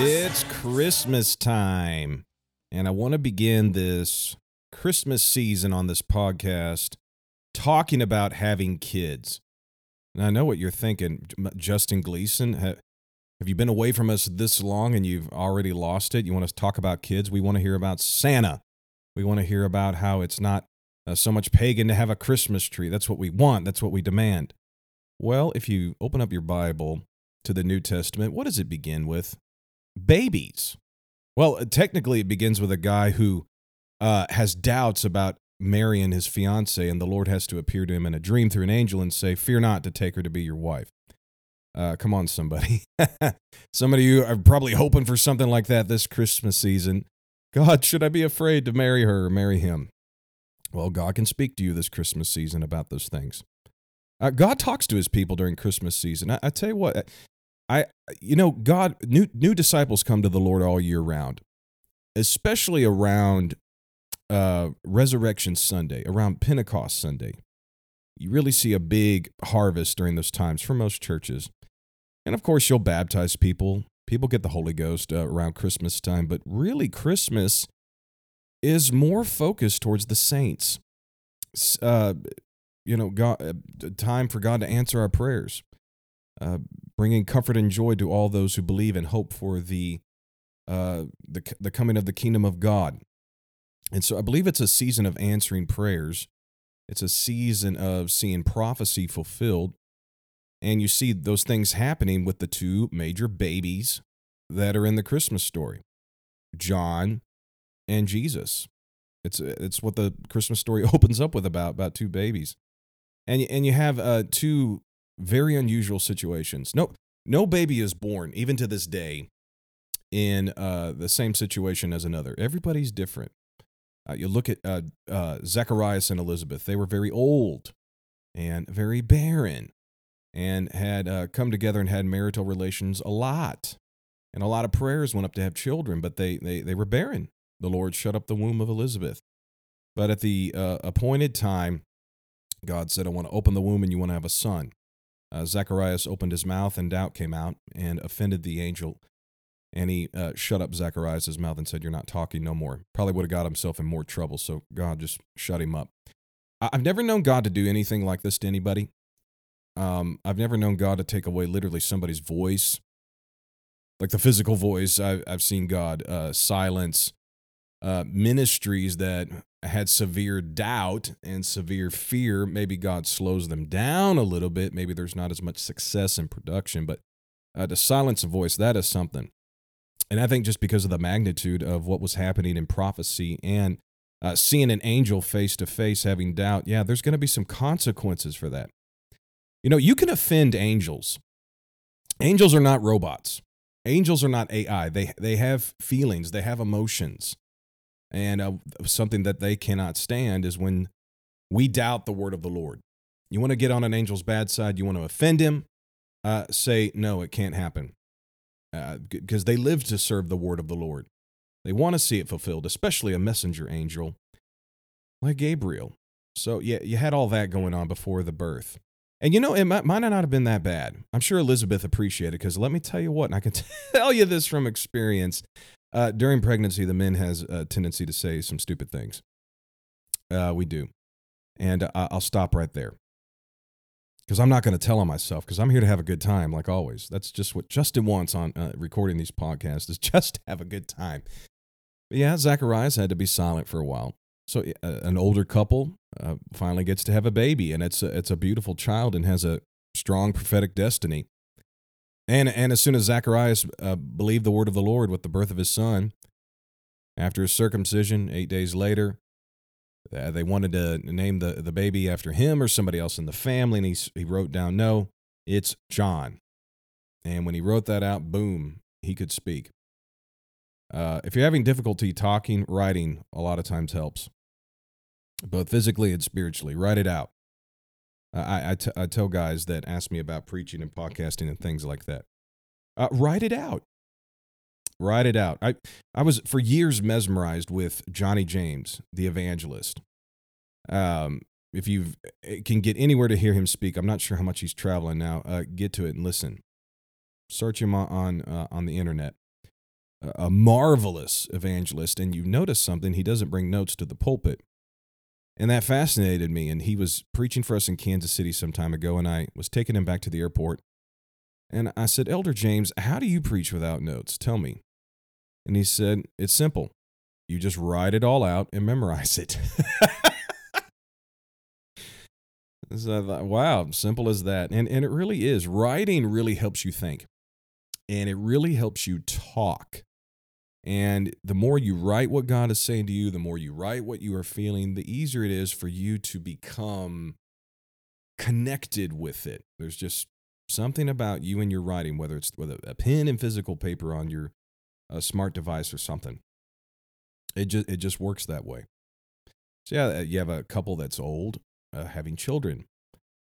It's Christmas time, and I want to begin this Christmas season on this podcast talking about having kids. Now, I know what you're thinking, Justin Gleason. Have you been away from us this long and you've already lost it? You want to talk about kids? We want to hear about Santa. We want to hear about how it's not uh, so much pagan to have a Christmas tree. That's what we want, that's what we demand. Well, if you open up your Bible to the New Testament, what does it begin with? babies. Well, uh, technically, it begins with a guy who uh, has doubts about marrying his fiance, and the Lord has to appear to him in a dream through an angel and say, Fear not to take her to be your wife. Uh, come on, somebody. Some of you are probably hoping for something like that this Christmas season. God, should I be afraid to marry her or marry him? Well, God can speak to you this Christmas season about those things. Uh, God talks to his people during Christmas season. I, I tell you what, I you know God new new disciples come to the Lord all year round, especially around uh, Resurrection Sunday, around Pentecost Sunday. You really see a big harvest during those times for most churches, and of course you'll baptize people. People get the Holy Ghost uh, around Christmas time, but really Christmas is more focused towards the saints. Uh, you know, God, uh, time for God to answer our prayers. Uh, bringing comfort and joy to all those who believe and hope for the uh, the the coming of the kingdom of God. And so I believe it's a season of answering prayers. It's a season of seeing prophecy fulfilled. And you see those things happening with the two major babies that are in the Christmas story. John and Jesus. It's it's what the Christmas story opens up with about about two babies. And and you have uh two very unusual situations. No, no baby is born, even to this day, in uh, the same situation as another. Everybody's different. Uh, you look at uh, uh, Zacharias and Elizabeth; they were very old and very barren, and had uh, come together and had marital relations a lot, and a lot of prayers went up to have children, but they they they were barren. The Lord shut up the womb of Elizabeth, but at the uh, appointed time, God said, "I want to open the womb, and you want to have a son." uh, Zacharias opened his mouth and doubt came out and offended the angel. And he uh, shut up Zacharias' mouth and said, You're not talking no more. Probably would have got himself in more trouble. So God just shut him up. I- I've never known God to do anything like this to anybody. Um, I've never known God to take away literally somebody's voice, like the physical voice. I- I've seen God uh, silence uh, ministries that had severe doubt and severe fear. Maybe God slows them down a little bit. Maybe there's not as much success in production, but uh, to silence a voice, that is something. And I think just because of the magnitude of what was happening in prophecy and uh, seeing an angel face to face having doubt, yeah, there's going to be some consequences for that. You know, you can offend angels. Angels are not robots. Angels are not AI. They they have feelings. They have emotions. And uh, something that they cannot stand is when we doubt the word of the Lord. You want to get on an angel's bad side, you want to offend him, uh, say, no, it can't happen. Because they live to serve the word of the Lord. They want to see it fulfilled, especially a messenger angel like Gabriel. So, yeah, you had all that going on before the birth. And you know, it might, might not have been that bad. I'm sure Elizabeth appreciated because let me tell you what, and I can tell you this from experience. Uh, during pregnancy, the men has a tendency to say some stupid things. Uh, we do, and I- I'll stop right there because I'm not going to tell on myself because I'm here to have a good time, like always. That's just what Justin wants on uh, recording these podcasts is just to have a good time. But yeah, Zacharias had to be silent for a while. So uh, an older couple uh, finally gets to have a baby, and it's a, it's a beautiful child and has a strong prophetic destiny. And and as soon as Zacharias uh, believed the word of the Lord with the birth of his son, after his circumcision, eight days later, uh, they wanted to name the, the baby after him or somebody else in the family, and he he wrote down, "No, it's John." And when he wrote that out, boom, he could speak. Uh, if you're having difficulty talking, writing a lot of times helps, both physically and spiritually. Write it out. I, I, t- I tell guys that ask me about preaching and podcasting and things like that. Uh, write it out. Write it out. I, I was for years mesmerized with Johnny James, the evangelist. Um, if you can get anywhere to hear him speak, I'm not sure how much he's traveling now. Uh, get to it and listen. Search him on on, uh, on the internet. A marvelous evangelist, and you notice something. He doesn't bring notes to the pulpit, and that fascinated me. And he was preaching for us in Kansas City some time ago, and I was taking him back to the airport. And I said, Elder James, how do you preach without notes? Tell me. And he said, It's simple. You just write it all out and memorize it. so I thought, wow, simple as that. And, and it really is. Writing really helps you think, and it really helps you talk. And the more you write what God is saying to you, the more you write what you are feeling, the easier it is for you to become connected with it. There's just something about you and your writing, whether it's with a pen and physical paper on your uh, smart device or something. It just it just works that way. So yeah, uh, you have a couple that's old, uh, having children.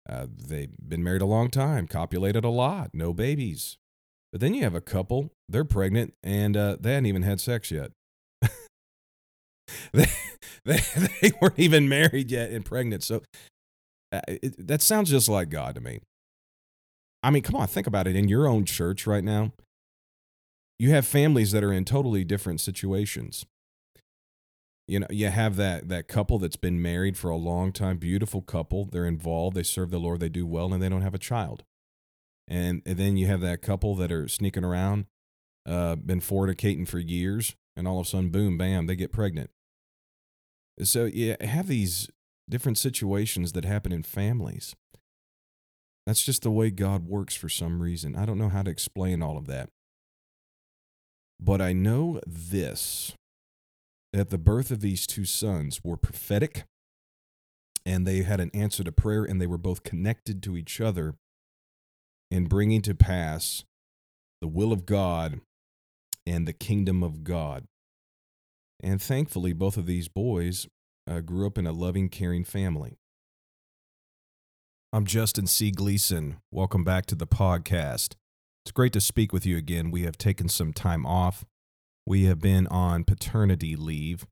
Uh, they've been married a long time, copulated a lot, no babies. But then you have a couple, they're pregnant, and uh, they hadn't even had sex yet. they, they, they weren't even married yet and pregnant. So uh, it, that sounds just like God to me. I mean, come on, think about it. In your own church right now, you have families that are in totally different situations you know you have that that couple that's been married for a long time beautiful couple they're involved they serve the lord they do well and they don't have a child and, and then you have that couple that are sneaking around uh been fornicating for years and all of a sudden boom bam they get pregnant. So you have these different situations that happen in families. That's just the way god works for some reason. I don't know how to explain all of that. But i know this that the birth of these two sons were prophetic and they had an answer to prayer and they were both connected to each other in bringing to pass the will of God and the kingdom of God. And thankfully, both of these boys uh, grew up in a loving, caring family. I'm Justin C. Gleason. Welcome back to the podcast. It's great to speak with you again. We have taken some time off we have been on paternity leave.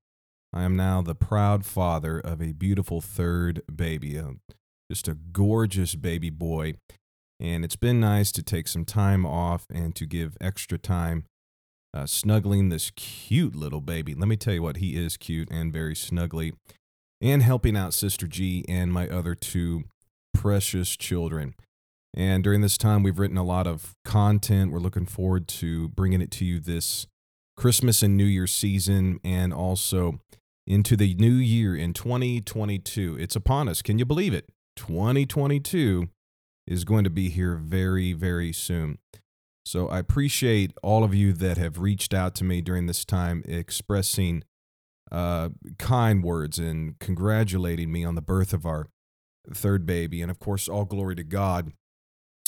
I am now the proud father of a beautiful third baby, uh, just a gorgeous baby boy. And it's been nice to take some time off and to give extra time uh, snuggling this cute little baby. Let me tell you what, he is cute and very snuggly. And helping out Sister G and my other two precious children. And during this time, we've written a lot of content. We're looking forward to bringing it to you this Christmas and New Year season and also into the new year in 2022. It's upon us. Can you believe it? 2022 is going to be here very, very soon. So I appreciate all of you that have reached out to me during this time expressing uh, kind words and congratulating me on the birth of our third baby. And of course, all glory to God.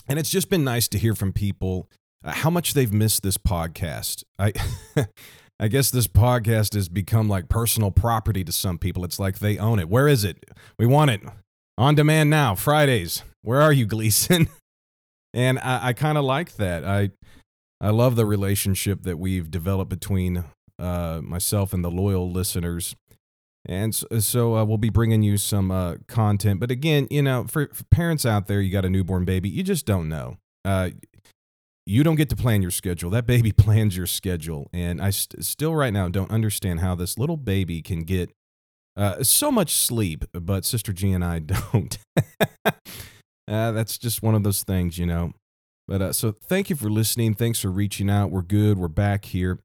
And it's just been nice to hear from people uh, how much they've missed this podcast. I I guess this podcast has become like personal property to some people. It's like they own it. Where is it? We want it on demand now. Fridays. Where are you, Gleason? and I, I kind of like that. I I love the relationship that we've developed between uh, myself and the loyal listeners. And so, so uh, we'll be bringing you some uh, content. But again, you know, for, for, parents out there, you got a newborn baby, you just don't know. Uh, you don't get to plan your schedule. That baby plans your schedule. And I st- still, right now, don't understand how this little baby can get uh, so much sleep, but Sister G and I don't. Uh, that's just one of those things, you know. But uh, so thank you for listening. Thanks for reaching out. We're good. We're back here.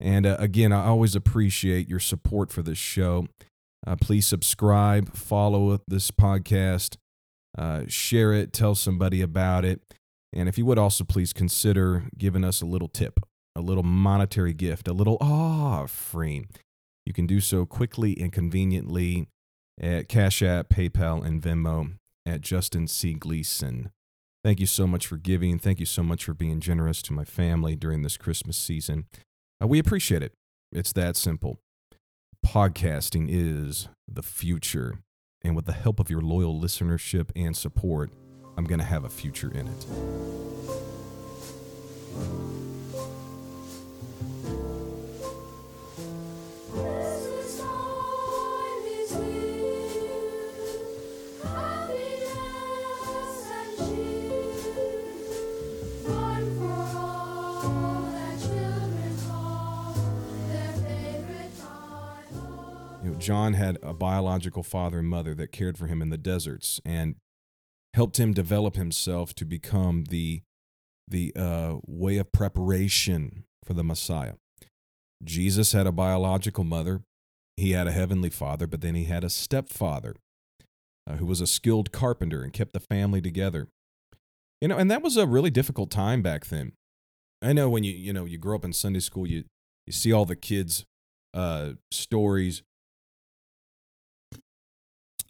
And uh, again, I always appreciate your support for this show. Uh, please subscribe, follow this podcast, uh, share it, tell somebody about it. And if you would also please consider giving us a little tip, a little monetary gift, a little offering. You can do so quickly and conveniently at Cash App, PayPal, and Venmo at Justin C. Gleason. Thank you so much for giving. Thank you so much for being generous to my family during this Christmas season. Uh, we appreciate it. It's that simple. Podcasting is the future. And with the help of your loyal listenership and support, I'm going to have a future in it. John had a biological father and mother that cared for him in the deserts and helped him develop himself to become the the uh, way of preparation for the Messiah. Jesus had a biological mother, he had a heavenly father, but then he had a stepfather uh, who was a skilled carpenter and kept the family together. You know, and that was a really difficult time back then. I know when you you know you grow up in Sunday school, you you see all the kids' uh, stories.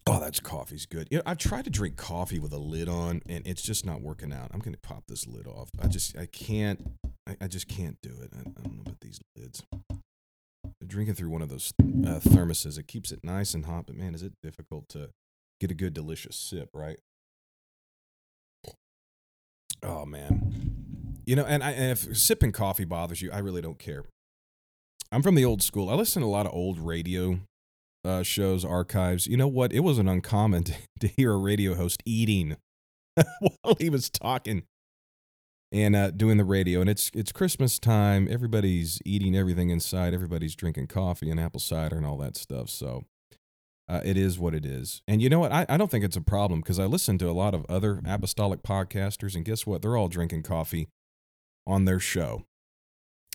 Oh, that's coffee's good. You know, I've tried to drink coffee with a lid on, and it's just not working out. I'm gonna pop this lid off. I just I can't. I, I just can't do it. I, I don't know about these lids. I'm drinking through one of those uh, thermoses. It keeps it nice and hot, but man, is it difficult to get a good, delicious sip, right? Oh man, you know, and, I, and if sipping coffee bothers you, I really don't care. I'm from the old school. I listen to a lot of old radio uh, shows, archives. You know what? It wasn't uncommon to, to hear a radio host eating while he was talking and uh, doing the radio. And it's it's Christmas time. Everybody's eating everything inside. Everybody's drinking coffee and apple cider and all that stuff. So uh, it is what it is. And you know what? I, I don't think it's a problem because I listen to a lot of other apostolic podcasters, and guess what? They're all drinking coffee on their show.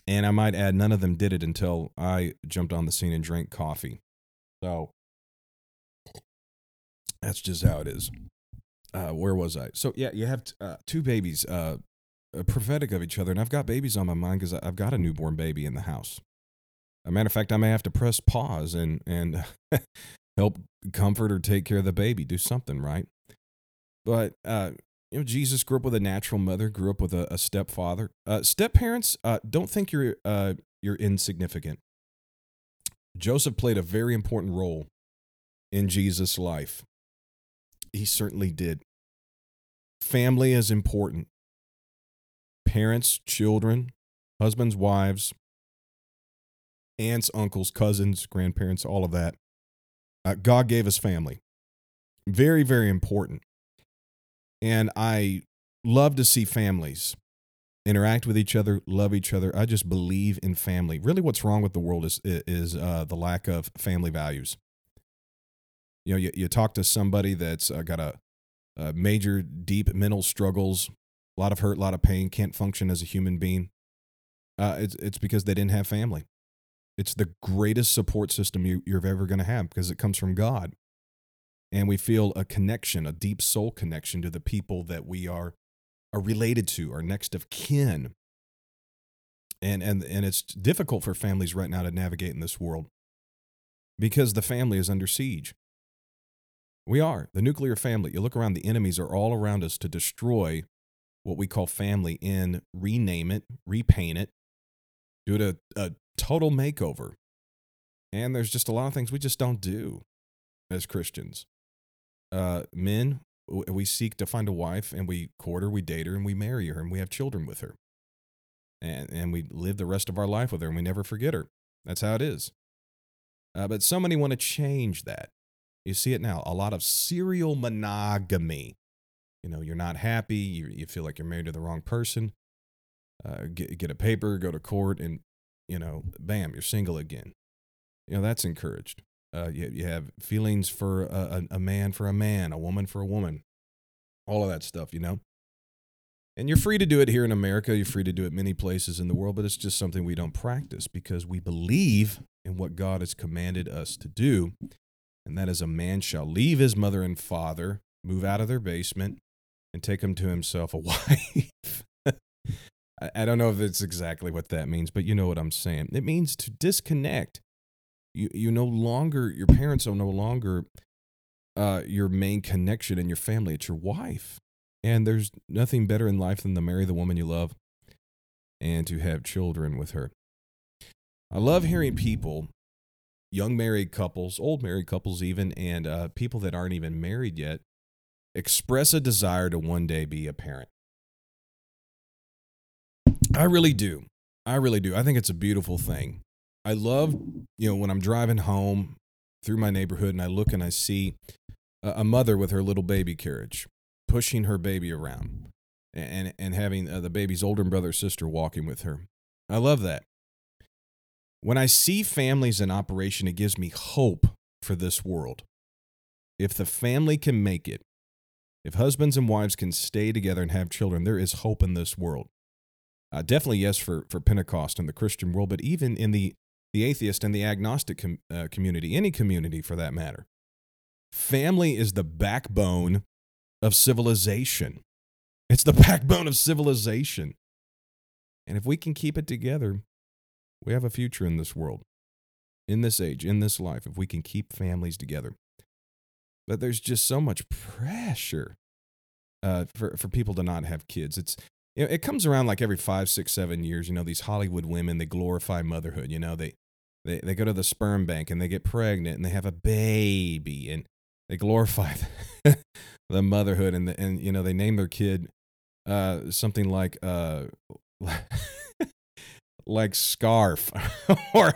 And I might add, none of them did it until I jumped on the scene and drank coffee. So that's just how it is. Uh, where was I? So yeah, you have t- uh, two babies, uh, uh prophetic of each other, and I've got babies on my mind because I've got a newborn baby in the house. A matter of fact, I may have to press pause and and help comfort or take care of the baby, do something, right? But uh, you know, Jesus grew up with a natural mother, grew up with a, a stepfather. Uh, step parents, uh, don't think you're uh, you're insignificant. Joseph played a very important role in Jesus' life. He certainly did. Family is important. Parents, children, husbands, wives, aunts, uncles, cousins, grandparents, all of that. Uh, God gave us family. Very, very important. And I love to see families interact with each other, love each other. I just believe in family. Really, what's wrong with the world is is uh, the lack of family values. You know, you, you talk to somebody that's uh, got a, a major, deep mental struggles, a lot of hurt, a lot of pain, can't function as a human being. Uh, it's it's because they didn't have family. It's the greatest support system you, you're ever going to have because it comes from God. And we feel a connection, a deep soul connection to the people that we are, are related to, our next of kin. And, and, and it's difficult for families right now to navigate in this world because the family is under siege. We are. The nuclear family. You look around, the enemies are all around us to destroy what we call family and rename it, repaint it, do it a, a total makeover. And there's just a lot of things we just don't do as Christians. Uh, men, we seek to find a wife and we court her, we date her, and we marry her, and we have children with her. And, and we live the rest of our life with her, and we never forget her. That's how it is. Uh, but so many want to change that. You see it now. A lot of serial monogamy. You know, you're not happy. You, you feel like you're married to the wrong person. Uh, get, get a paper, go to court, and you know, bam, you're single again. You know, that's encouraged. Uh, you, you have feelings for a, a, a man for a man, a woman for a woman, all of that stuff, you know? And you're free to do it here in America. You're free to do it many places in the world, but it's just something we don't practice because we believe in what God has commanded us to do. And that is a man shall leave his mother and father, move out of their basement, and take him to himself a wife. I, don't know if it's exactly what that means, but you know what I'm saying. It means to disconnect. You you no longer your parents are no longer uh, your main connection in your family. It's your wife, and there's nothing better in life than to marry the woman you love and to have children with her. I love hearing people, young married couples, old married couples, even, and uh, people that aren't even married yet, express a desire to one day be a parent. I really do. I really do. I think it's a beautiful thing. I love, you know, when I'm driving home through my neighborhood and I look and I see a mother with her little baby carriage pushing her baby around and and having uh, the baby's older brother or sister walking with her. I love that. when I see families in operation, it gives me hope for this world. If the family can make it, if husbands and wives can stay together and have children, there is hope in this world. Uh, definitely, yes, for, for Pentecost and the Christian world, but even in the, the atheist and the agnostic com- uh, community, any community for that matter. Family is the backbone of civilization. It's the backbone of civilization. And if we can keep it together, we have a future in this world, in this age, in this life, if we can keep families together. But there's just so much pressure uh, for, for people to not have kids. It's you know, it comes around like every five, six, seven years. You know, these Hollywood women, they glorify motherhood. You know, they, they, they go to the sperm bank and they get pregnant and they have a baby and they glorify the motherhood and the, and you know they name their kid uh, something like uh, like scarf or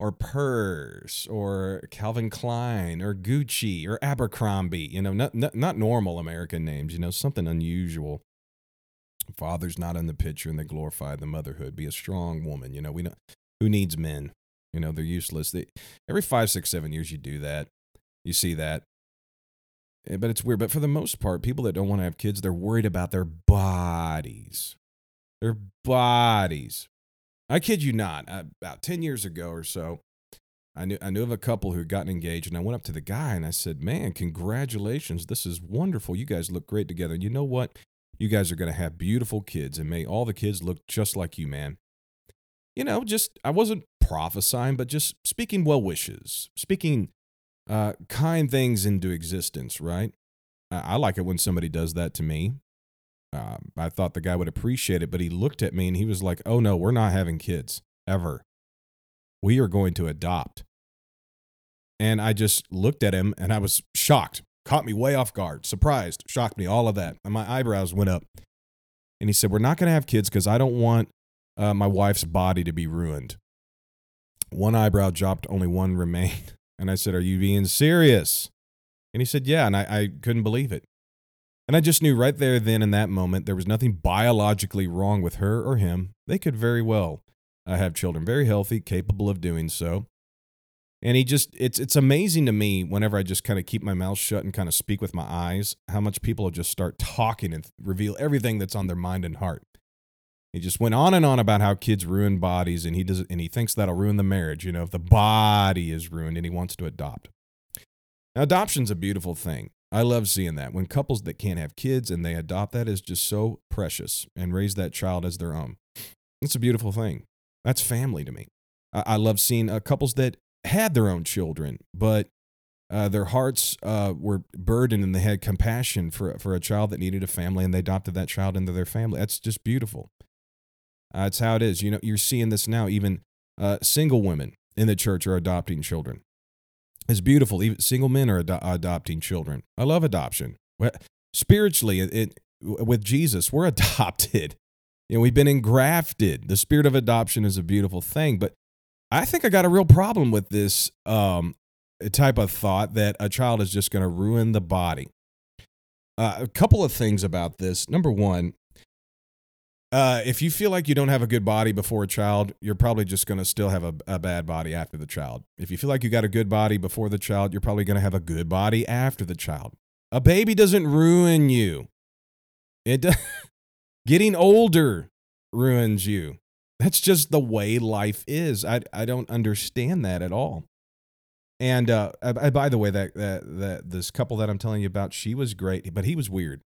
or purse or Calvin Klein or Gucci or Abercrombie, you know, not, not, not normal American names, you know, something unusual. Father's not in the picture and they glorify the motherhood. Be a strong woman, you know. We know who needs men, you know, they're useless. They, every five, six, seven years, you do that. You see that. Eh, but it's weird. But for the most part, people that don't want to have kids, they're worried about their bodies. Their bodies. I kid you not. About 10 years ago or so, I knew, I knew of a couple who had gotten engaged, and I went up to the guy and I said, Man, congratulations. This is wonderful. You guys look great together. And you know what? You guys are going to have beautiful kids, and may all the kids look just like you, man. You know, just, I wasn't prophesying, but just speaking well wishes, speaking uh, kind things into existence, right? I like it when somebody does that to me. Uh, I thought the guy would appreciate it, but he looked at me and he was like, "Oh no, we're not having kids ever. We are going to adopt." And I just looked at him and I was shocked. Caught me way off guard, surprised, shocked me, all of that. And my eyebrows went up. And he said, We're not going to have kids because I don't want uh, my wife's body to be ruined. One eyebrow dropped, only one remained. And I said, Are you being serious? And he said, Yeah. And I, I couldn't believe it. And I just knew right there, then, in that moment, there was nothing biologically wrong with her or him. They could very well uh, have children, very healthy, capable of doing so. And he just, it's, it's amazing to me whenever I just kind of keep my mouth shut and kind of speak with my eyes, how much people will just start talking and reveal everything that's on their mind and heart. He just went on and on about how kids ruin bodies and he does and he thinks that'll ruin the marriage, you know, if the body is ruined and he wants to adopt. Now adoption's a beautiful thing. I love seeing that. When couples that can't have kids and they adopt that is just so precious and raise that child as their own. It's a beautiful thing. That's family to me. I, I love seeing uh, couples that had their own children, but uh, their hearts uh, were burdened and they had compassion for, for a child that needed a family and they adopted that child into their family. That's just beautiful. Uh, it's how it is. You know, you're seeing this now. Even uh, single women in the church are adopting children. It's beautiful. Even single men are ad- adopting children. I love adoption. Spiritually, it, it with Jesus, we're adopted. You know, we've been engrafted. The spirit of adoption is a beautiful thing, but I think I got a real problem with this um, type of thought that a child is just going to ruin the body. Uh, a couple of things about this. Number one, uh, if you feel like you don't have a good body before a child, you're probably just going to still have a, a bad body after the child. If you feel like you got a good body before the child, you're probably going to have a good body after the child. A baby doesn't ruin you. It getting older ruins you. That's just the way life is. I I don't understand that at all. And uh, I, by the way, that, that that this couple that I'm telling you about, she was great, but he was weird.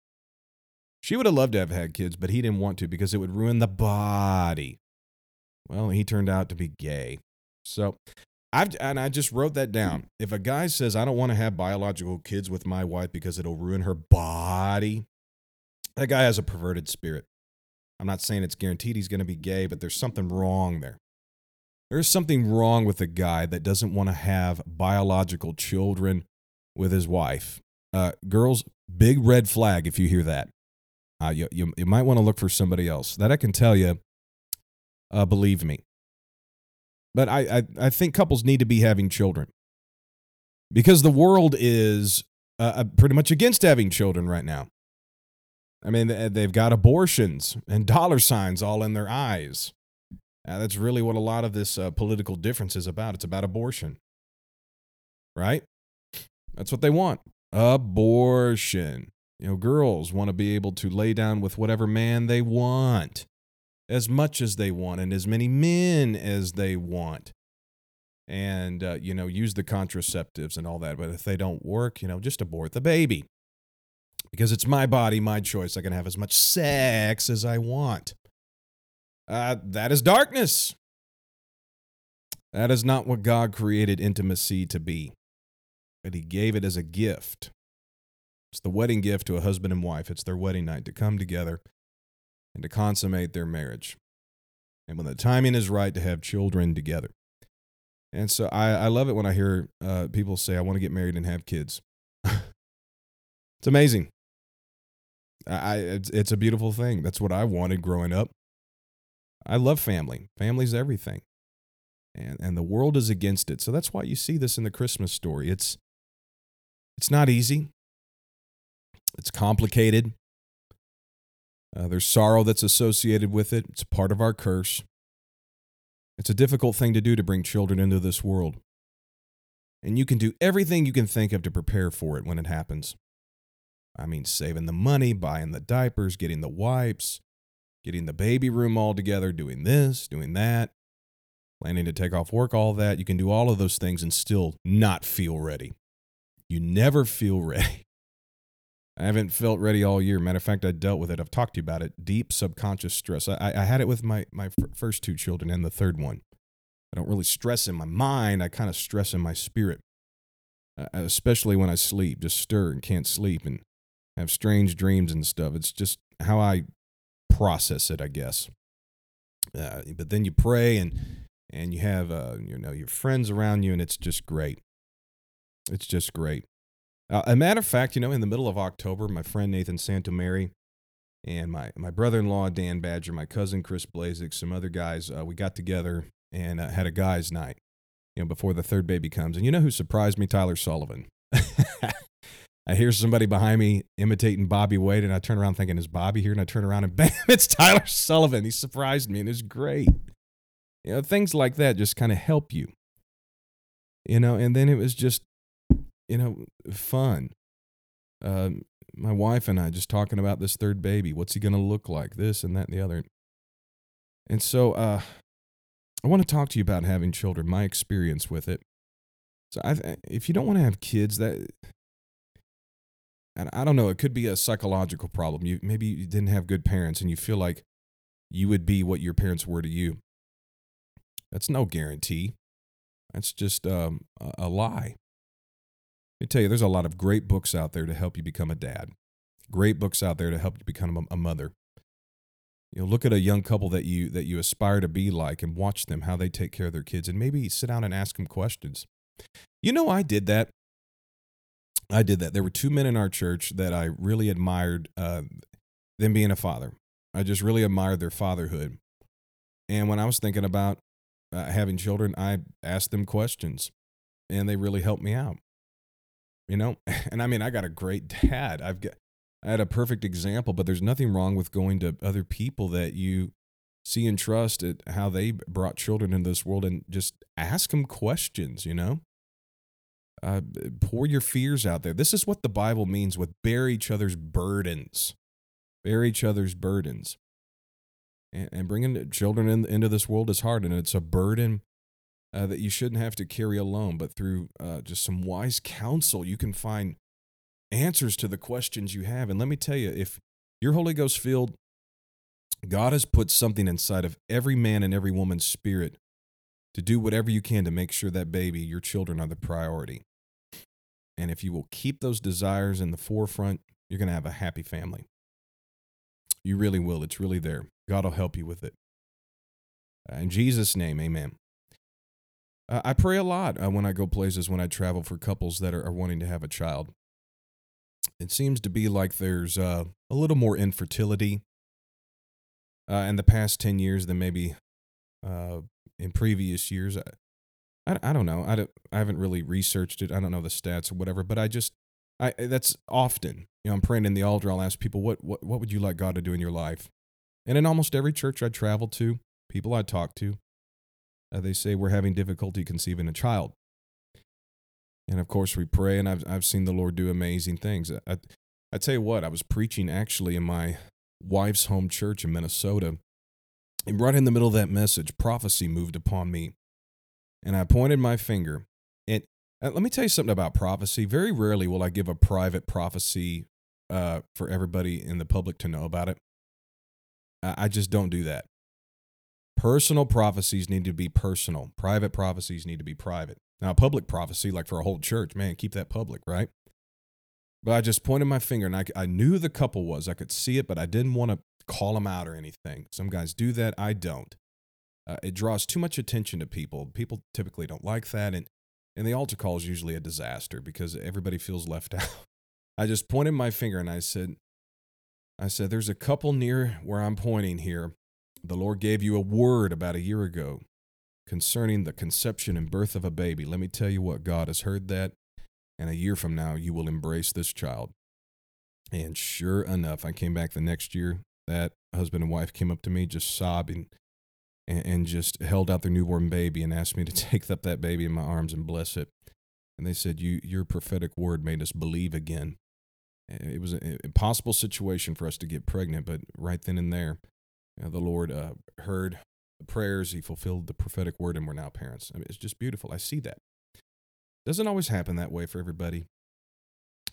She would have loved to have had kids, but he didn't want to because it would ruin the body. Well, he turned out to be gay. So I've and I just wrote that down. If a guy says I don't want to have biological kids with my wife because it'll ruin her body, that guy has a perverted spirit. I'm not saying it's guaranteed he's going to be gay, but there's something wrong there. There's something wrong with a guy that doesn't want to have biological children with his wife. Uh, girls, big red flag if you hear that. Uh, you, you, you might want to look for somebody else. That I can tell you, uh, believe me. But I, I, I think couples need to be having children because the world is uh, uh pretty much against having children right now. I mean, they've got abortions and dollar signs all in their eyes. Uh, that's really what a lot of this uh, political difference is about. It's about abortion, right? That's what they want abortion. You know, girls want to be able to lay down with whatever man they want, as much as they want, and as many men as they want. And, uh, you know, use the contraceptives and all that. But if they don't work, you know, just abort the baby. Because it's my body, my choice. I can have as much sex as I want. Uh, that is darkness. That is not what God created intimacy to be. But He gave it as a gift. It's the wedding gift to a husband and wife. It's their wedding night to come together and to consummate their marriage. And when the timing is right, to have children together. And so I, I love it when I hear uh, people say, I want to get married and have kids. it's amazing. I, it's, it's a beautiful thing. That's what I wanted growing up. I love family. Family's everything. And, and the world is against it. So that's why you see this in the Christmas story. It's, it's not easy. It's complicated. Uh, there's sorrow that's associated with it. It's part of our curse. It's a difficult thing to do to bring children into this world. And you can do everything you can think of to prepare for it when it happens. I mean, saving the money, buying the diapers, getting the wipes, getting the baby room all together, doing this, doing that, planning to take off work, all that. You can do all of those things and still not feel ready. You never feel ready. I haven't felt ready all year. Matter of fact, I dealt with it. I've talked to you about it. Deep subconscious stress. I, I had it with my, my first two children and the third one. I don't really stress in my mind. I kind of stress in my spirit, uh, especially when I sleep, just stir and can't sleep and have strange dreams and stuff. It's just how I process it, I guess. Uh, but then you pray and and you have uh, you know your friends around you, and it's just great. It's just great. Uh, a matter of fact, you know, in the middle of October, my friend Nathan Santomary and my, my brother in law, Dan Badger, my cousin Chris Blazik, some other guys, uh, we got together and uh, had a guys' night, you know, before the third baby comes. And you know who surprised me? Tyler Sullivan. I hear somebody behind me imitating Bobby Wade, and I turn around thinking, is Bobby here? And I turn around and bam, it's Tyler Sullivan. He surprised me and it's great. You know, things like that just kind of help you. You know, and then it was just you know, fun. Uh, my wife and I just talking about this third baby. What's he going to look like? This and that and the other. And so uh, I want to talk to you about having children, my experience with it. So I, if you don't want to have kids, that and I don't know, it could be a psychological problem. You maybe you didn't have good parents and you feel like you would be what your parents were to you. That's no guarantee. That's just um, a, lie. Let me tell you, there's a lot of great books out there to help you become a dad. Great books out there to help you become a, mother. You know, look at a young couple that you that you aspire to be like and watch them how they take care of their kids and maybe sit down and ask them questions. You know, I did that. I did that. There were two men in our church that I really admired uh, them being a father. I just really admired their fatherhood. And when I was thinking about uh, having children, I asked them questions, and they really helped me out you know and i mean i got a great dad i've got i had a perfect example but there's nothing wrong with going to other people that you see and trust at how they brought children into this world and just ask them questions you know uh, pour your fears out there this is what the bible means with bear each other's burdens bear each other's burdens and, and bringing children in, into this world is hard and it's a burden uh, that you shouldn't have to carry alone, but through uh, just some wise counsel, you can find answers to the questions you have. And let me tell you, if you're Holy Ghost filled, God has put something inside of every man and every woman's spirit to do whatever you can to make sure that baby, your children, are the priority. And if you will keep those desires in the forefront, you're going to have a happy family. You really will. It's really there. God will help you with it. Uh, in Jesus' name, amen. Uh, I pray a lot uh, when I go places, when I travel for couples that are, wanting to have a child. It seems to be like there's uh, a little more infertility in the past 10 years than maybe in previous years. I, I, I, don't know. I, don't, I haven't really researched it. I don't know the stats or whatever, but I just, I that's often, you know, I'm praying in the altar. I'll ask people, what, what, what would you like God to do in your life? And in almost every church I travel to, people I talk to, uh, they say we're having difficulty conceiving a child. And of course, we pray, and I've, I've seen the Lord do amazing things. I, I tell you what, I was preaching actually in my wife's home church in Minnesota. And right in the middle of that message, prophecy moved upon me. And I pointed my finger. And uh, let me tell you something about prophecy. Very rarely will I give a private prophecy uh, for everybody in the public to know about it. I, I just don't do that. Personal prophecies need to be personal, private prophecies need to be private. Now, public prophecy, like for a whole church, man, keep that public, right? But I just pointed my finger and I, I knew the couple was. I could see it, but I didn't want to call them out or anything. Some guys do that. I don't. Uh, it draws too much attention to people. People typically don't like that. And, and the altar call is usually a disaster because everybody feels left out. I just pointed my finger and I said, I said, there's a couple near where I'm pointing here. The Lord gave you a word about a year ago concerning the conception and birth of a baby. Let me tell you what, God has heard that and a year from now, you will embrace this child. And sure enough, I came back the next year. That husband and wife came up to me just sobbing and, and just held out their newborn baby and asked me to take up that baby in my arms and bless it. And they said, you, Your prophetic word made us believe again. It was an impossible situation for us to get pregnant, but right then and there, you know, the Lord uh, heard the prayers. He fulfilled the prophetic word, and we're now parents. I mean, it's just beautiful. I see that. Doesn't always happen that way for everybody.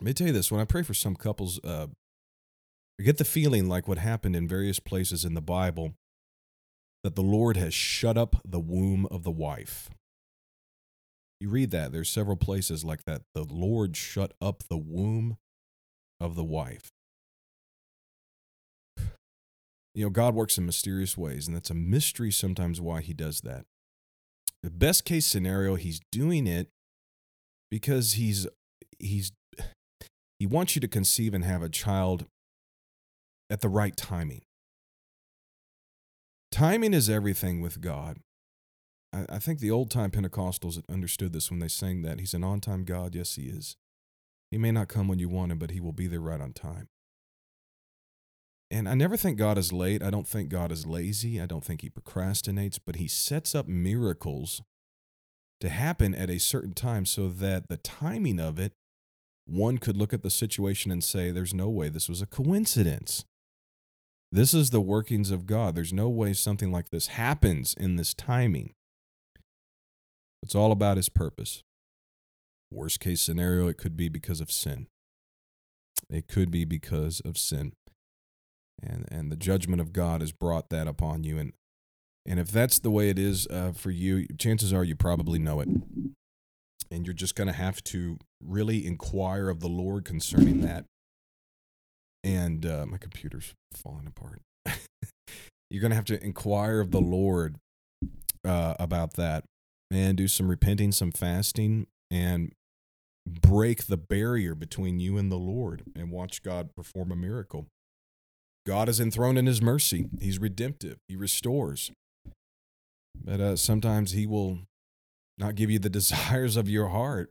Let me tell you this when I pray for some couples, uh, I get the feeling like what happened in various places in the Bible that the Lord has shut up the womb of the wife. You read that, there's several places like that. The Lord shut up the womb of the wife. You know, God works in mysterious ways, and that's a mystery sometimes why he does that. The best case scenario, he's doing it because he's he's he wants you to conceive and have a child at the right timing. Timing is everything with God. I, I think the old time Pentecostals understood this when they sang that. He's an on time God. Yes, he is. He may not come when you want him, but he will be there right on time. And I never think God is late. I don't think God is lazy. I don't think he procrastinates, but he sets up miracles to happen at a certain time so that the timing of it, one could look at the situation and say, there's no way this was a coincidence. This is the workings of God. There's no way something like this happens in this timing. It's all about his purpose. Worst case scenario, it could be because of sin. It could be because of sin. And, and the judgment of God has brought that upon you. And and if that's the way it is uh, for you, chances are you probably know it. And you're just going to have to really inquire of the Lord concerning that. And uh, my computer's falling apart. you're going to have to inquire of the Lord uh, about that and do some repenting, some fasting, and break the barrier between you and the Lord and watch God perform a miracle. God is enthroned in his mercy. He's redemptive. He restores. But uh, sometimes He will not give you the desires of your heart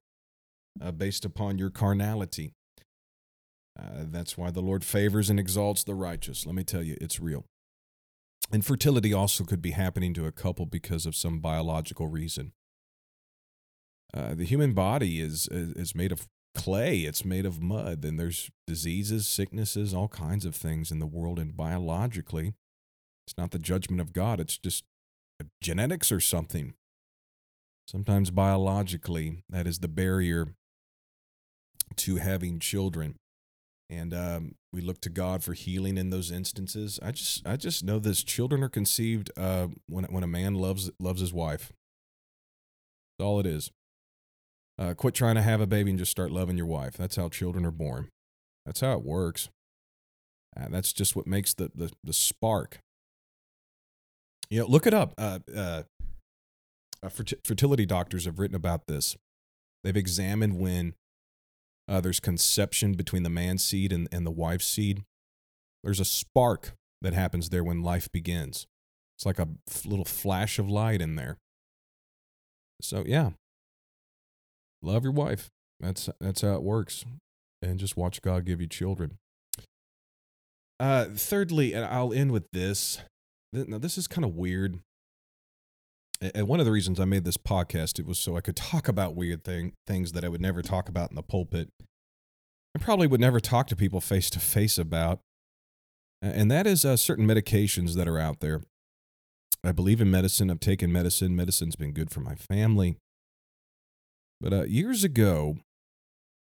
uh, based upon your carnality. Uh, that's why the Lord favors and exalts the righteous. Let me tell you, it's real. Infertility also could be happening to a couple because of some biological reason. Uh, the human body is, is made of clay, it's made of mud, and there's diseases, sicknesses, all kinds of things in the world. And biologically, it's not the judgment of God, it's just genetics or something. Sometimes biologically, that is the barrier to having children. And um, we look to God for healing in those instances. I just, I just know this: children are conceived uh, when when a man loves loves his wife. That's all it is. Uh, quit trying to have a baby and just start loving your wife. That's how children are born. That's how it works. Uh, that's just what makes the, the the spark you know, look it up. Uh, uh, uh fertility doctors have written about this. They've examined when uh, there's conception between the man's seed and, and the wife's seed. There's a spark that happens there when life begins. It's like a little flash of light in there. So yeah, love your wife. That's that's how it works, and just watch God give you children. Uh, thirdly, and I'll end with this now this is kind of weird. And one of the reasons I made this podcast it was so I could talk about weird thing, things that I would never talk about in the pulpit. I probably would never talk to people face to face about. And that is uh, certain medications that are out there. I believe in medicine. I've taken medicine. Medicine's been good for my family. But uh, years ago,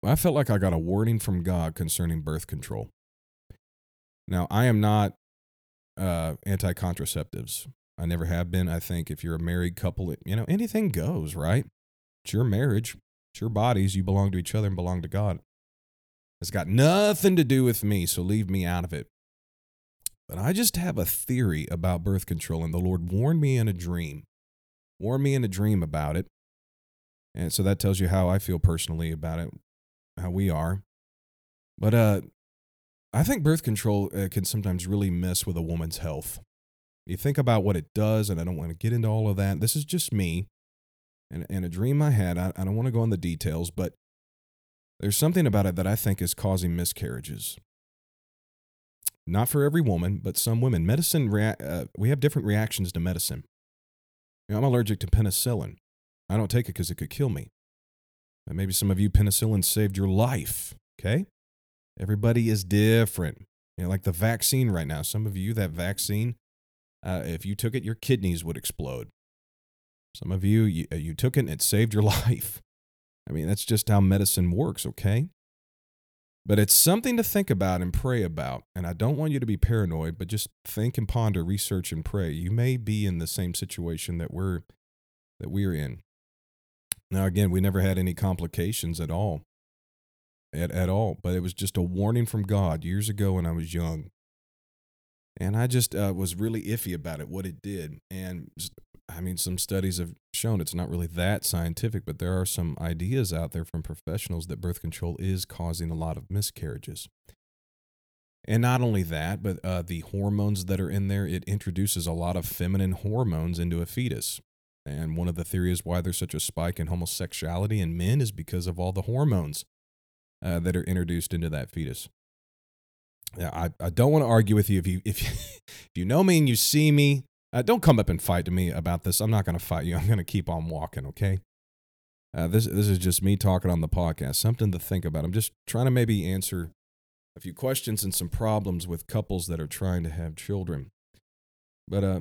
I felt like I got a warning from God concerning birth control. Now, I am not uh, anti contraceptives. I never have been. I think if you're a married couple, you know, anything goes, right? It's your marriage, it's your bodies. You belong to each other and belong to God. It's got nothing to do with me, so leave me out of it. But I just have a theory about birth control, and the Lord warned me in a dream. Warned me in a dream about it. And so that tells you how I feel personally about it, how we are. But uh, I think birth control uh, can sometimes really mess with a woman's health. You think about what it does, and I don't want to get into all of that. This is just me and, and a dream I had. I, I don't want to go the details, but there's something about it that I think is causing miscarriages. Not for every woman, but some women. Medicine, rea- uh, we have different reactions to medicine. You know, I'm allergic to penicillin. I don't take it because it could kill me. And maybe some of you, penicillin saved your life. Okay? Everybody is different. You know, like the vaccine right now. Some of you, that vaccine, uh, if you took it, your kidneys would explode. Some of you, you, uh, you took it and it saved your life. I mean, that's just how medicine works, okay? But it's something to think about and pray about. And I don't want you to be paranoid, but just think and ponder, research and pray. You may be in the same situation that we're that we're in. Now again, we never had any complications at all. At at all, but it was just a warning from God years ago when I was young. And I just uh, was really iffy about it, what it did. And I mean, some studies have shown it's not really that scientific, but there are some ideas out there from professionals that birth control is causing a lot of miscarriages. And not only that, but uh, the hormones that are in there, it introduces a lot of feminine hormones into a fetus. And one of the theories why there's such a spike in homosexuality in men is because of all the hormones uh, that are introduced into that fetus. Yeah, I, I don't want to argue with you. If you if you, if you know me and you see me, uh, don't come up and fight to me about this. I'm not going to fight you. I'm going to keep on walking, okay? Uh, this this is just me talking on the podcast. Something to think about. I'm just trying to maybe answer a few questions and some problems with couples that are trying to have children. But uh,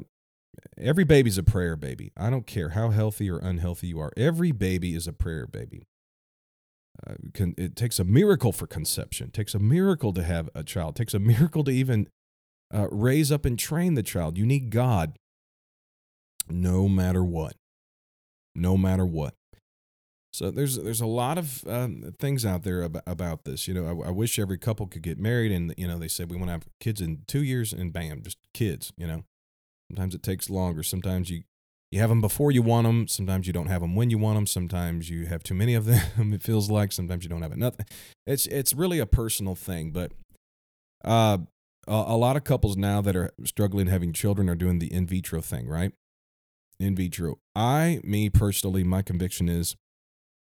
every baby's a prayer baby. I don't care how healthy or unhealthy you are. Every baby is a prayer baby. Can, it takes a miracle for conception. It takes a miracle to have a child. It takes a miracle to even uh, raise up and train the child. You need God no matter what. No matter what. So there's there's a lot of um, things out there about, about this. You know, I, I, wish every couple could get married, and you know, they said we want to have kids in two years, and bam, just kids. You know, sometimes it takes longer. Sometimes you you have them before you want them. Sometimes you don't have them when you want them. Sometimes you have too many of them. It feels like sometimes you don't have enough. It's it's really a personal thing, but uh, a, a lot of couples now that are struggling having children are doing the in vitro thing, right? In vitro. I, me personally, my conviction is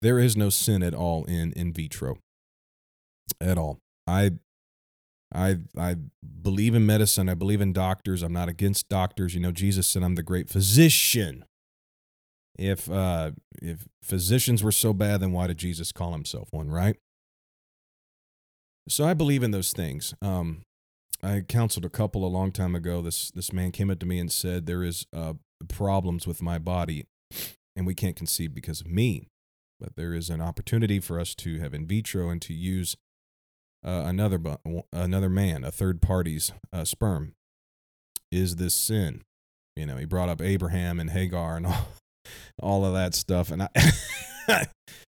there is no sin at all in in vitro. At all. I I I believe in medicine. I believe in doctors. I'm not against doctors. You know, Jesus said I'm the great physician. If uh if physicians were so bad, then why did Jesus call himself one, right? So I believe in those things. Um I counseled a couple a long time ago. This this man came up to me and said there is uh, problems with my body, and we can't conceive because of me. But there is an opportunity for us to have in vitro and to use uh, another another man, a third party's uh, sperm. Is this sin? You know, he brought up Abraham and Hagar and all, all of that stuff, and I.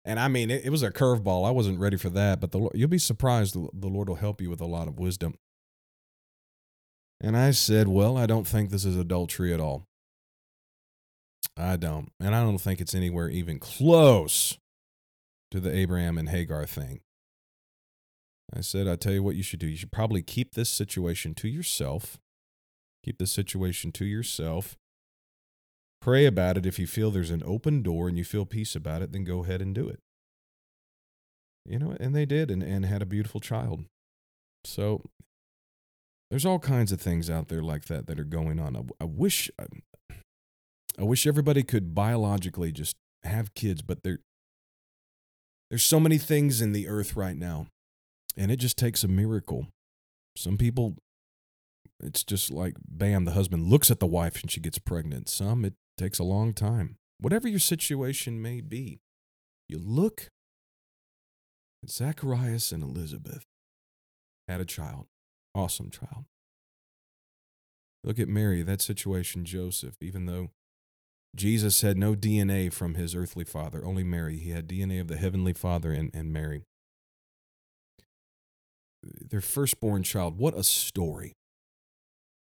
and I mean, it, it was a curveball. I wasn't ready for that, but the, Lord you'll be surprised. The, the Lord will help you with a lot of wisdom. And I said, Well, I don't think this is adultery at all. I don't. And I don't think it's anywhere even close to the Abraham and Hagar thing. I said, I tell you what you should do. You should probably keep this situation to yourself. Keep this situation to yourself. Pray about it. If you feel there's an open door and you feel peace about it, then go ahead and do it. You know, and they did and, and had a beautiful child. So there's all kinds of things out there like that that are going on. I, I wish, I, I wish everybody could biologically just have kids, but there there's so many things in the earth right now, and it just takes a miracle. Some people it's just like bam, the husband looks at the wife and she gets pregnant. Some it takes a long time. Whatever your situation may be, you look at Zacharias and Elizabeth had a child. Awesome child. Look at Mary, that situation, Joseph, even though Jesus had no DNA from his earthly father, only Mary. He had DNA of the heavenly father and, and Mary. Their firstborn child, what a story.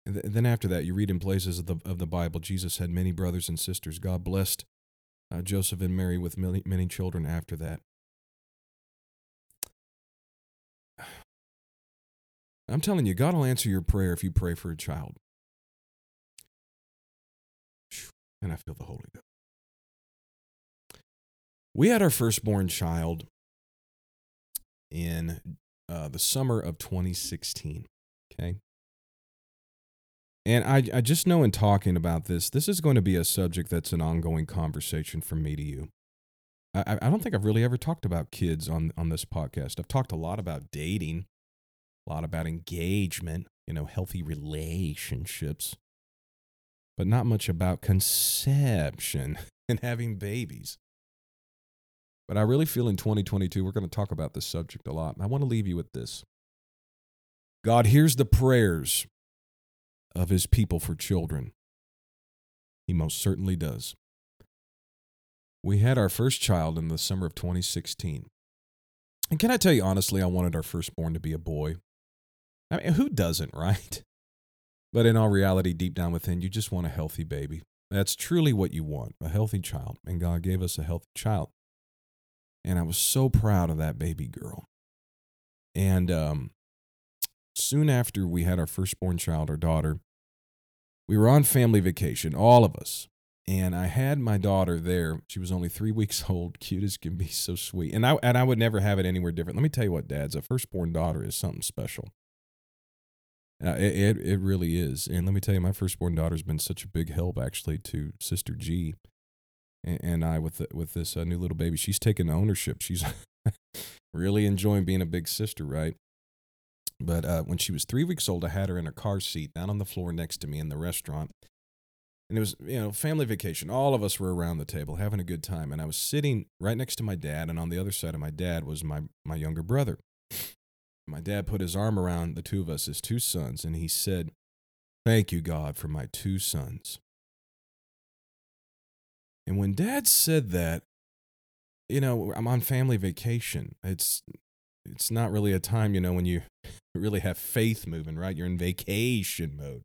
And, th- then after that, you read in places of the, of the Bible, Jesus had many brothers and sisters. God blessed uh, Joseph and Mary with many, many children after that. I'm telling you, God will answer your prayer if you pray for a child. And I feel the Holy Ghost. We had our firstborn child in uh, the summer of 2016. Okay. And I, I just know in talking about this, this is going to be a subject that's an ongoing conversation from me to you. I, I don't think I've really ever talked about kids on, on this podcast. I've talked a lot about dating, a lot about engagement, you know, healthy relationships, but not much about conception and having babies. But I really feel in 2022, we're going to talk about this subject a lot. I want to leave you with this God hears the prayers of his people for children. He most certainly does. We had our first child in the summer of 2016. And can I tell you honestly, I wanted our firstborn to be a boy. I mean, who doesn't, right? But in all reality, deep down within, you just want a healthy baby. That's truly what you want a healthy child. And God gave us a healthy child. And I was so proud of that baby girl. And um, soon after we had our firstborn child, our daughter, we were on family vacation, all of us. And I had my daughter there. She was only three weeks old, cute as can be, so sweet. And I and I would never have it anywhere different. Let me tell you what, dads, a firstborn daughter is something special. Uh, it, it it really is. And let me tell you, my firstborn daughter's been such a big help actually to Sister G and, I with the, with this uh, new little baby. She's taken ownership. She's really enjoying being a big sister, right? But uh, when she was three weeks old, I had her in a car seat down on the floor next to me in the restaurant. And it was, you know, family vacation. All of us were around the table having a good time. And I was sitting right next to my dad. And on the other side of my dad was my, my younger brother. My dad put his arm around the two of us, his two sons, and he said, Thank you, God, for my two sons. And when dad said that, you know, I'm on family vacation. It's it's not really a time, you know, when you really have faith moving, right? You're in vacation mode.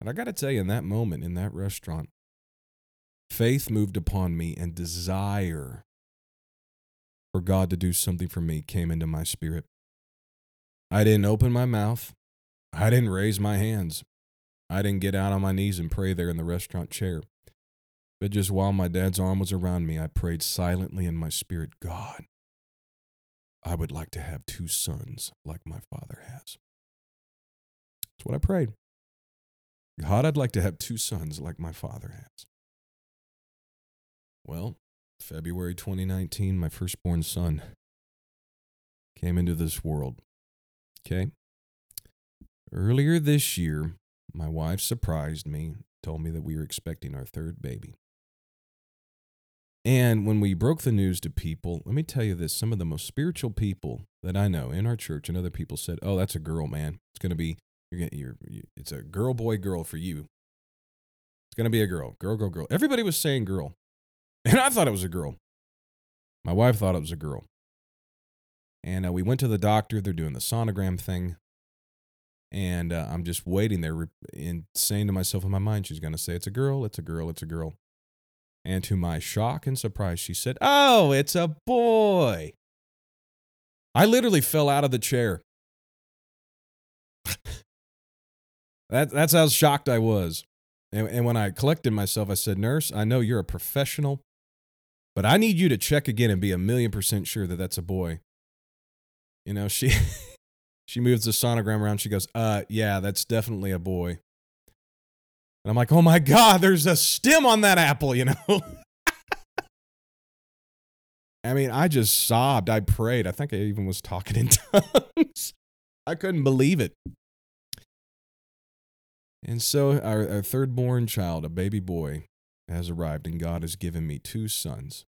And I got to tell you, in that moment, in that restaurant, faith moved upon me and desire for God to do something for me came into my spirit. I didn't open my mouth. I didn't raise my hands. I didn't get out on my knees and pray there in the restaurant chair. But just while my dad's arm was around me, I prayed silently in my spirit God, I would like to have two sons like my father has. That's what I prayed. God, I'd like to have two sons like my father has. Well, February 2019, my firstborn son came into this world. Okay. Earlier this year, my wife surprised me, told me that we were expecting our third baby. And when we broke the news to people, let me tell you this some of the most spiritual people that I know in our church and other people said, Oh, that's a girl, man. It's going to be, you're you're, it's a girl, boy, girl for you. It's going to be a girl, girl, girl, girl. Everybody was saying girl. And I thought it was a girl. My wife thought it was a girl. And uh, we went to the doctor. They're doing the sonogram thing. And uh, I'm just waiting there and saying to myself in my mind, she's going to say, It's a girl, it's a girl, it's a girl. And to my shock and surprise, she said, Oh, it's a boy. I literally fell out of the chair. that, that's how shocked I was. And, and when I collected myself, I said, Nurse, I know you're a professional, but I need you to check again and be a million percent sure that that's a boy. You know, she she moves the sonogram around. She goes, "Uh, yeah, that's definitely a boy." And I'm like, oh my God, there's a stem on that apple, you know? I mean, I just sobbed. I prayed. I think I even was talking in tongues. I couldn't believe it. And so our, our third born child, a baby boy, has arrived, and God has given me two sons.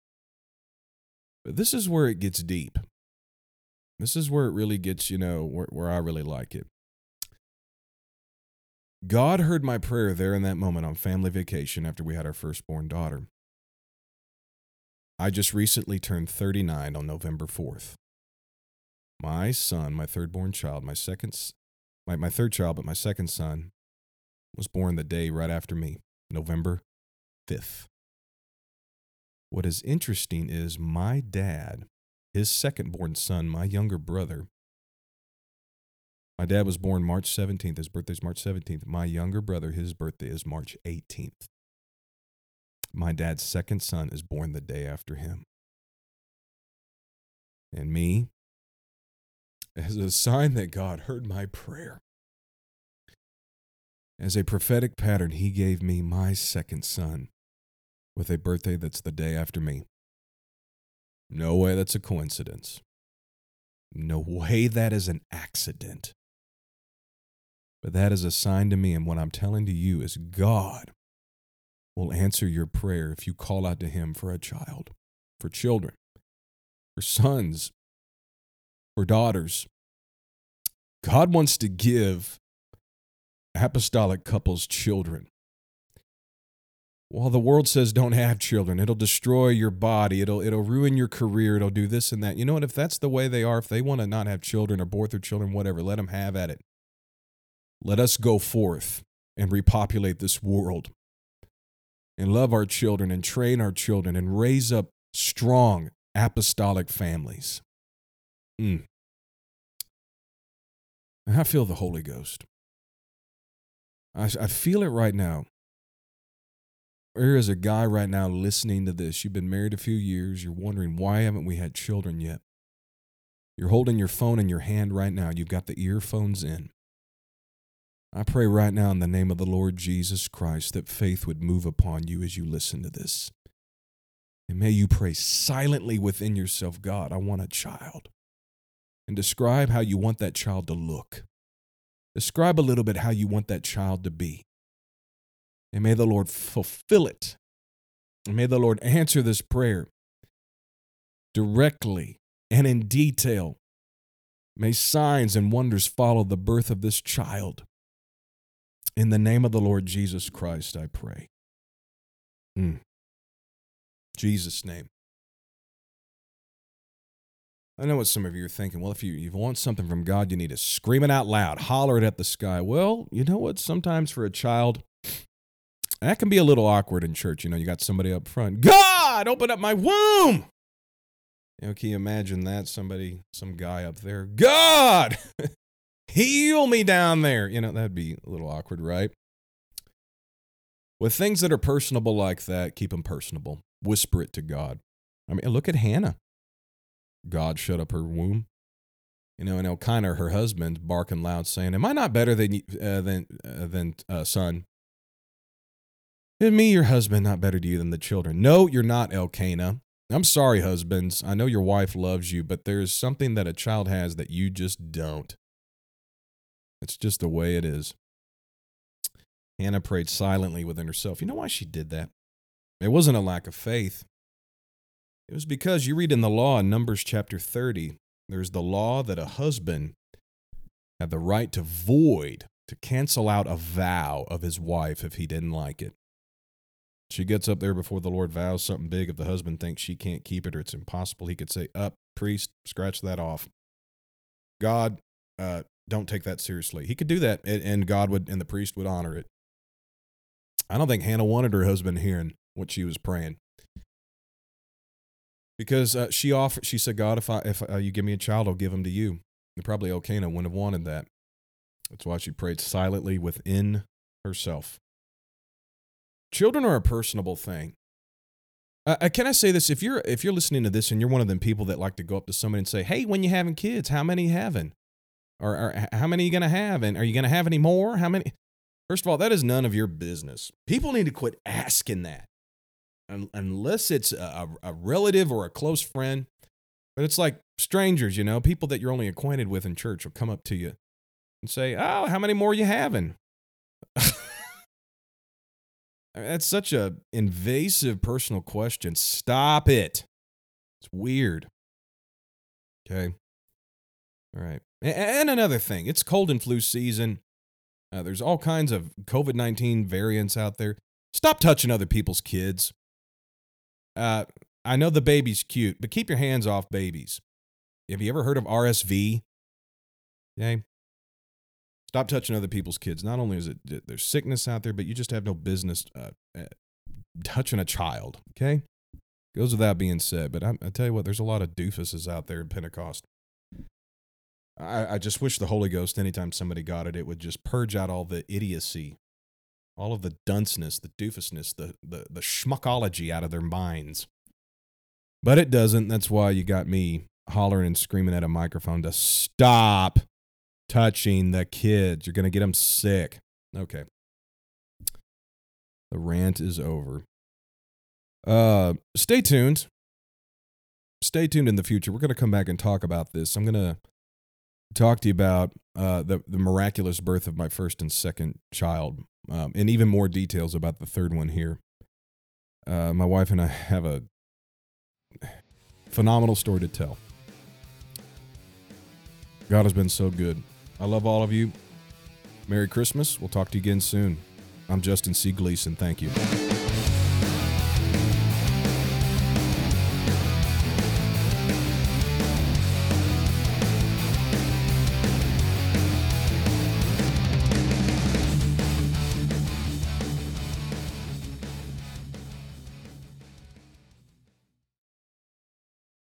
But this is where it gets deep. This is where it really gets, you know, where, where I really like it. God heard my prayer there in that moment on family vacation after we had our firstborn daughter. I just recently turned 39 on November 4th. My son, my third born child, my second, my, my third child, but my second son was born the day right after me, November 5th. What is interesting is my dad, his second born son, my younger brother, my dad was born March 17th. His birthday is March 17th. My younger brother, his birthday is March 18th. My dad's second son is born the day after him. And me, as a sign that God heard my prayer, as a prophetic pattern, he gave me my second son with a birthday that's the day after me. No way that's a coincidence. No way that is an accident. But that is a sign to me, and what I'm telling to you is God will answer your prayer if you call out to Him for a child, for children, for sons, for daughters. God wants to give apostolic couples children. While the world says don't have children, it'll destroy your body, it'll it'll ruin your career, it'll do this and that. You know what? If that's the way they are, if they want to not have children or abort their children, whatever, let them have at it. Let us go forth and repopulate this world and love our children and train our children and raise up strong apostolic families. Mm. I feel the Holy Ghost. I, I feel it right now. There is a guy right now listening to this. You've been married a few years. You're wondering, why haven't we had children yet? You're holding your phone in your hand right now. You've got the earphones in. I pray right now in the name of the Lord Jesus Christ that faith would move upon you as you listen to this. And may you pray silently within yourself God, I want a child. And describe how you want that child to look. Describe a little bit how you want that child to be. And may the Lord fulfill it. And may the Lord answer this prayer directly and in detail. May signs and wonders follow the birth of this child. In the name of the Lord Jesus Christ, I pray. Mm. Jesus' name. I know what some of you are thinking. Well, if you, you want something from God, you need to scream it out loud, holler it at the sky. Well, you know what? Sometimes for a child, that can be a little awkward in church. You know, you got somebody up front, God, open up my womb. You know, can you imagine that? Somebody, some guy up there, God, heal me down there. You know, that'd be a little awkward, right? With things that are personable like that, keep them personable. Whisper it to God. I mean, look at Hannah. God shut up her womb. You know, and Elkanah, her husband, barking loud, saying, "Am I not better than uh, than uh, than uh, son? Is me, your husband, not better to you than the children? No, you're not, Elkanah. I'm sorry, husbands. I know your wife loves you, but there's something that a child has that you just don't. It's just the way it is." Hannah prayed silently within herself. You know why she did that? It wasn't a lack of faith. It was because you read in the law in Numbers chapter 30, there's the law that a husband had the right to void, to cancel out a vow of his wife if he didn't like it. She gets up there before the Lord vows something big. If the husband thinks she can't keep it or it's impossible, he could say, Up, priest, scratch that off. God, uh, don't take that seriously. He could do that, and God would, and the priest would honor it. I don't think Hannah wanted her husband hearing what she was praying because uh, she offered. She said, "God, if I if uh, you give me a child, I'll give him to you." And probably Elkanah wouldn't have wanted that. That's why she prayed silently within herself. Children are a personable thing. Uh, can I say this? If you're if you're listening to this and you're one of them people that like to go up to somebody and say, "Hey, when you having kids, how many having, or, or how many are you gonna have, and are you gonna have any more? How many?" First of all, that is none of your business. People need to quit asking that. Un- unless it's a, a relative or a close friend. But it's like strangers, you know, people that you're only acquainted with in church will come up to you and say, Oh, how many more you having? That's such a invasive personal question. Stop it. It's weird. Okay. All right. And another thing, it's cold and flu season. Uh, there's all kinds of COVID 19 variants out there. Stop touching other people's kids. Uh, I know the baby's cute, but keep your hands off babies. Have you ever heard of RSV? Okay. Stop touching other people's kids. Not only is it there's sickness out there, but you just have no business uh, uh, touching a child. Okay. Goes without being said, but I, I tell you what, there's a lot of doofuses out there in Pentecost. I, I just wish the Holy Ghost, anytime somebody got it, it would just purge out all the idiocy, all of the dunceness, the doofusness, the the the schmuckology out of their minds. But it doesn't. That's why you got me hollering and screaming at a microphone to stop touching the kids. You're gonna get them sick. Okay. The rant is over. Uh, stay tuned. Stay tuned in the future. We're gonna come back and talk about this. I'm gonna talk to you about uh, the the miraculous birth of my first and second child, um, and even more details about the third one here. Uh, my wife and I have a phenomenal story to tell. God has been so good. I love all of you. Merry Christmas. We'll talk to you again soon. I'm Justin C. Gleason. Thank you.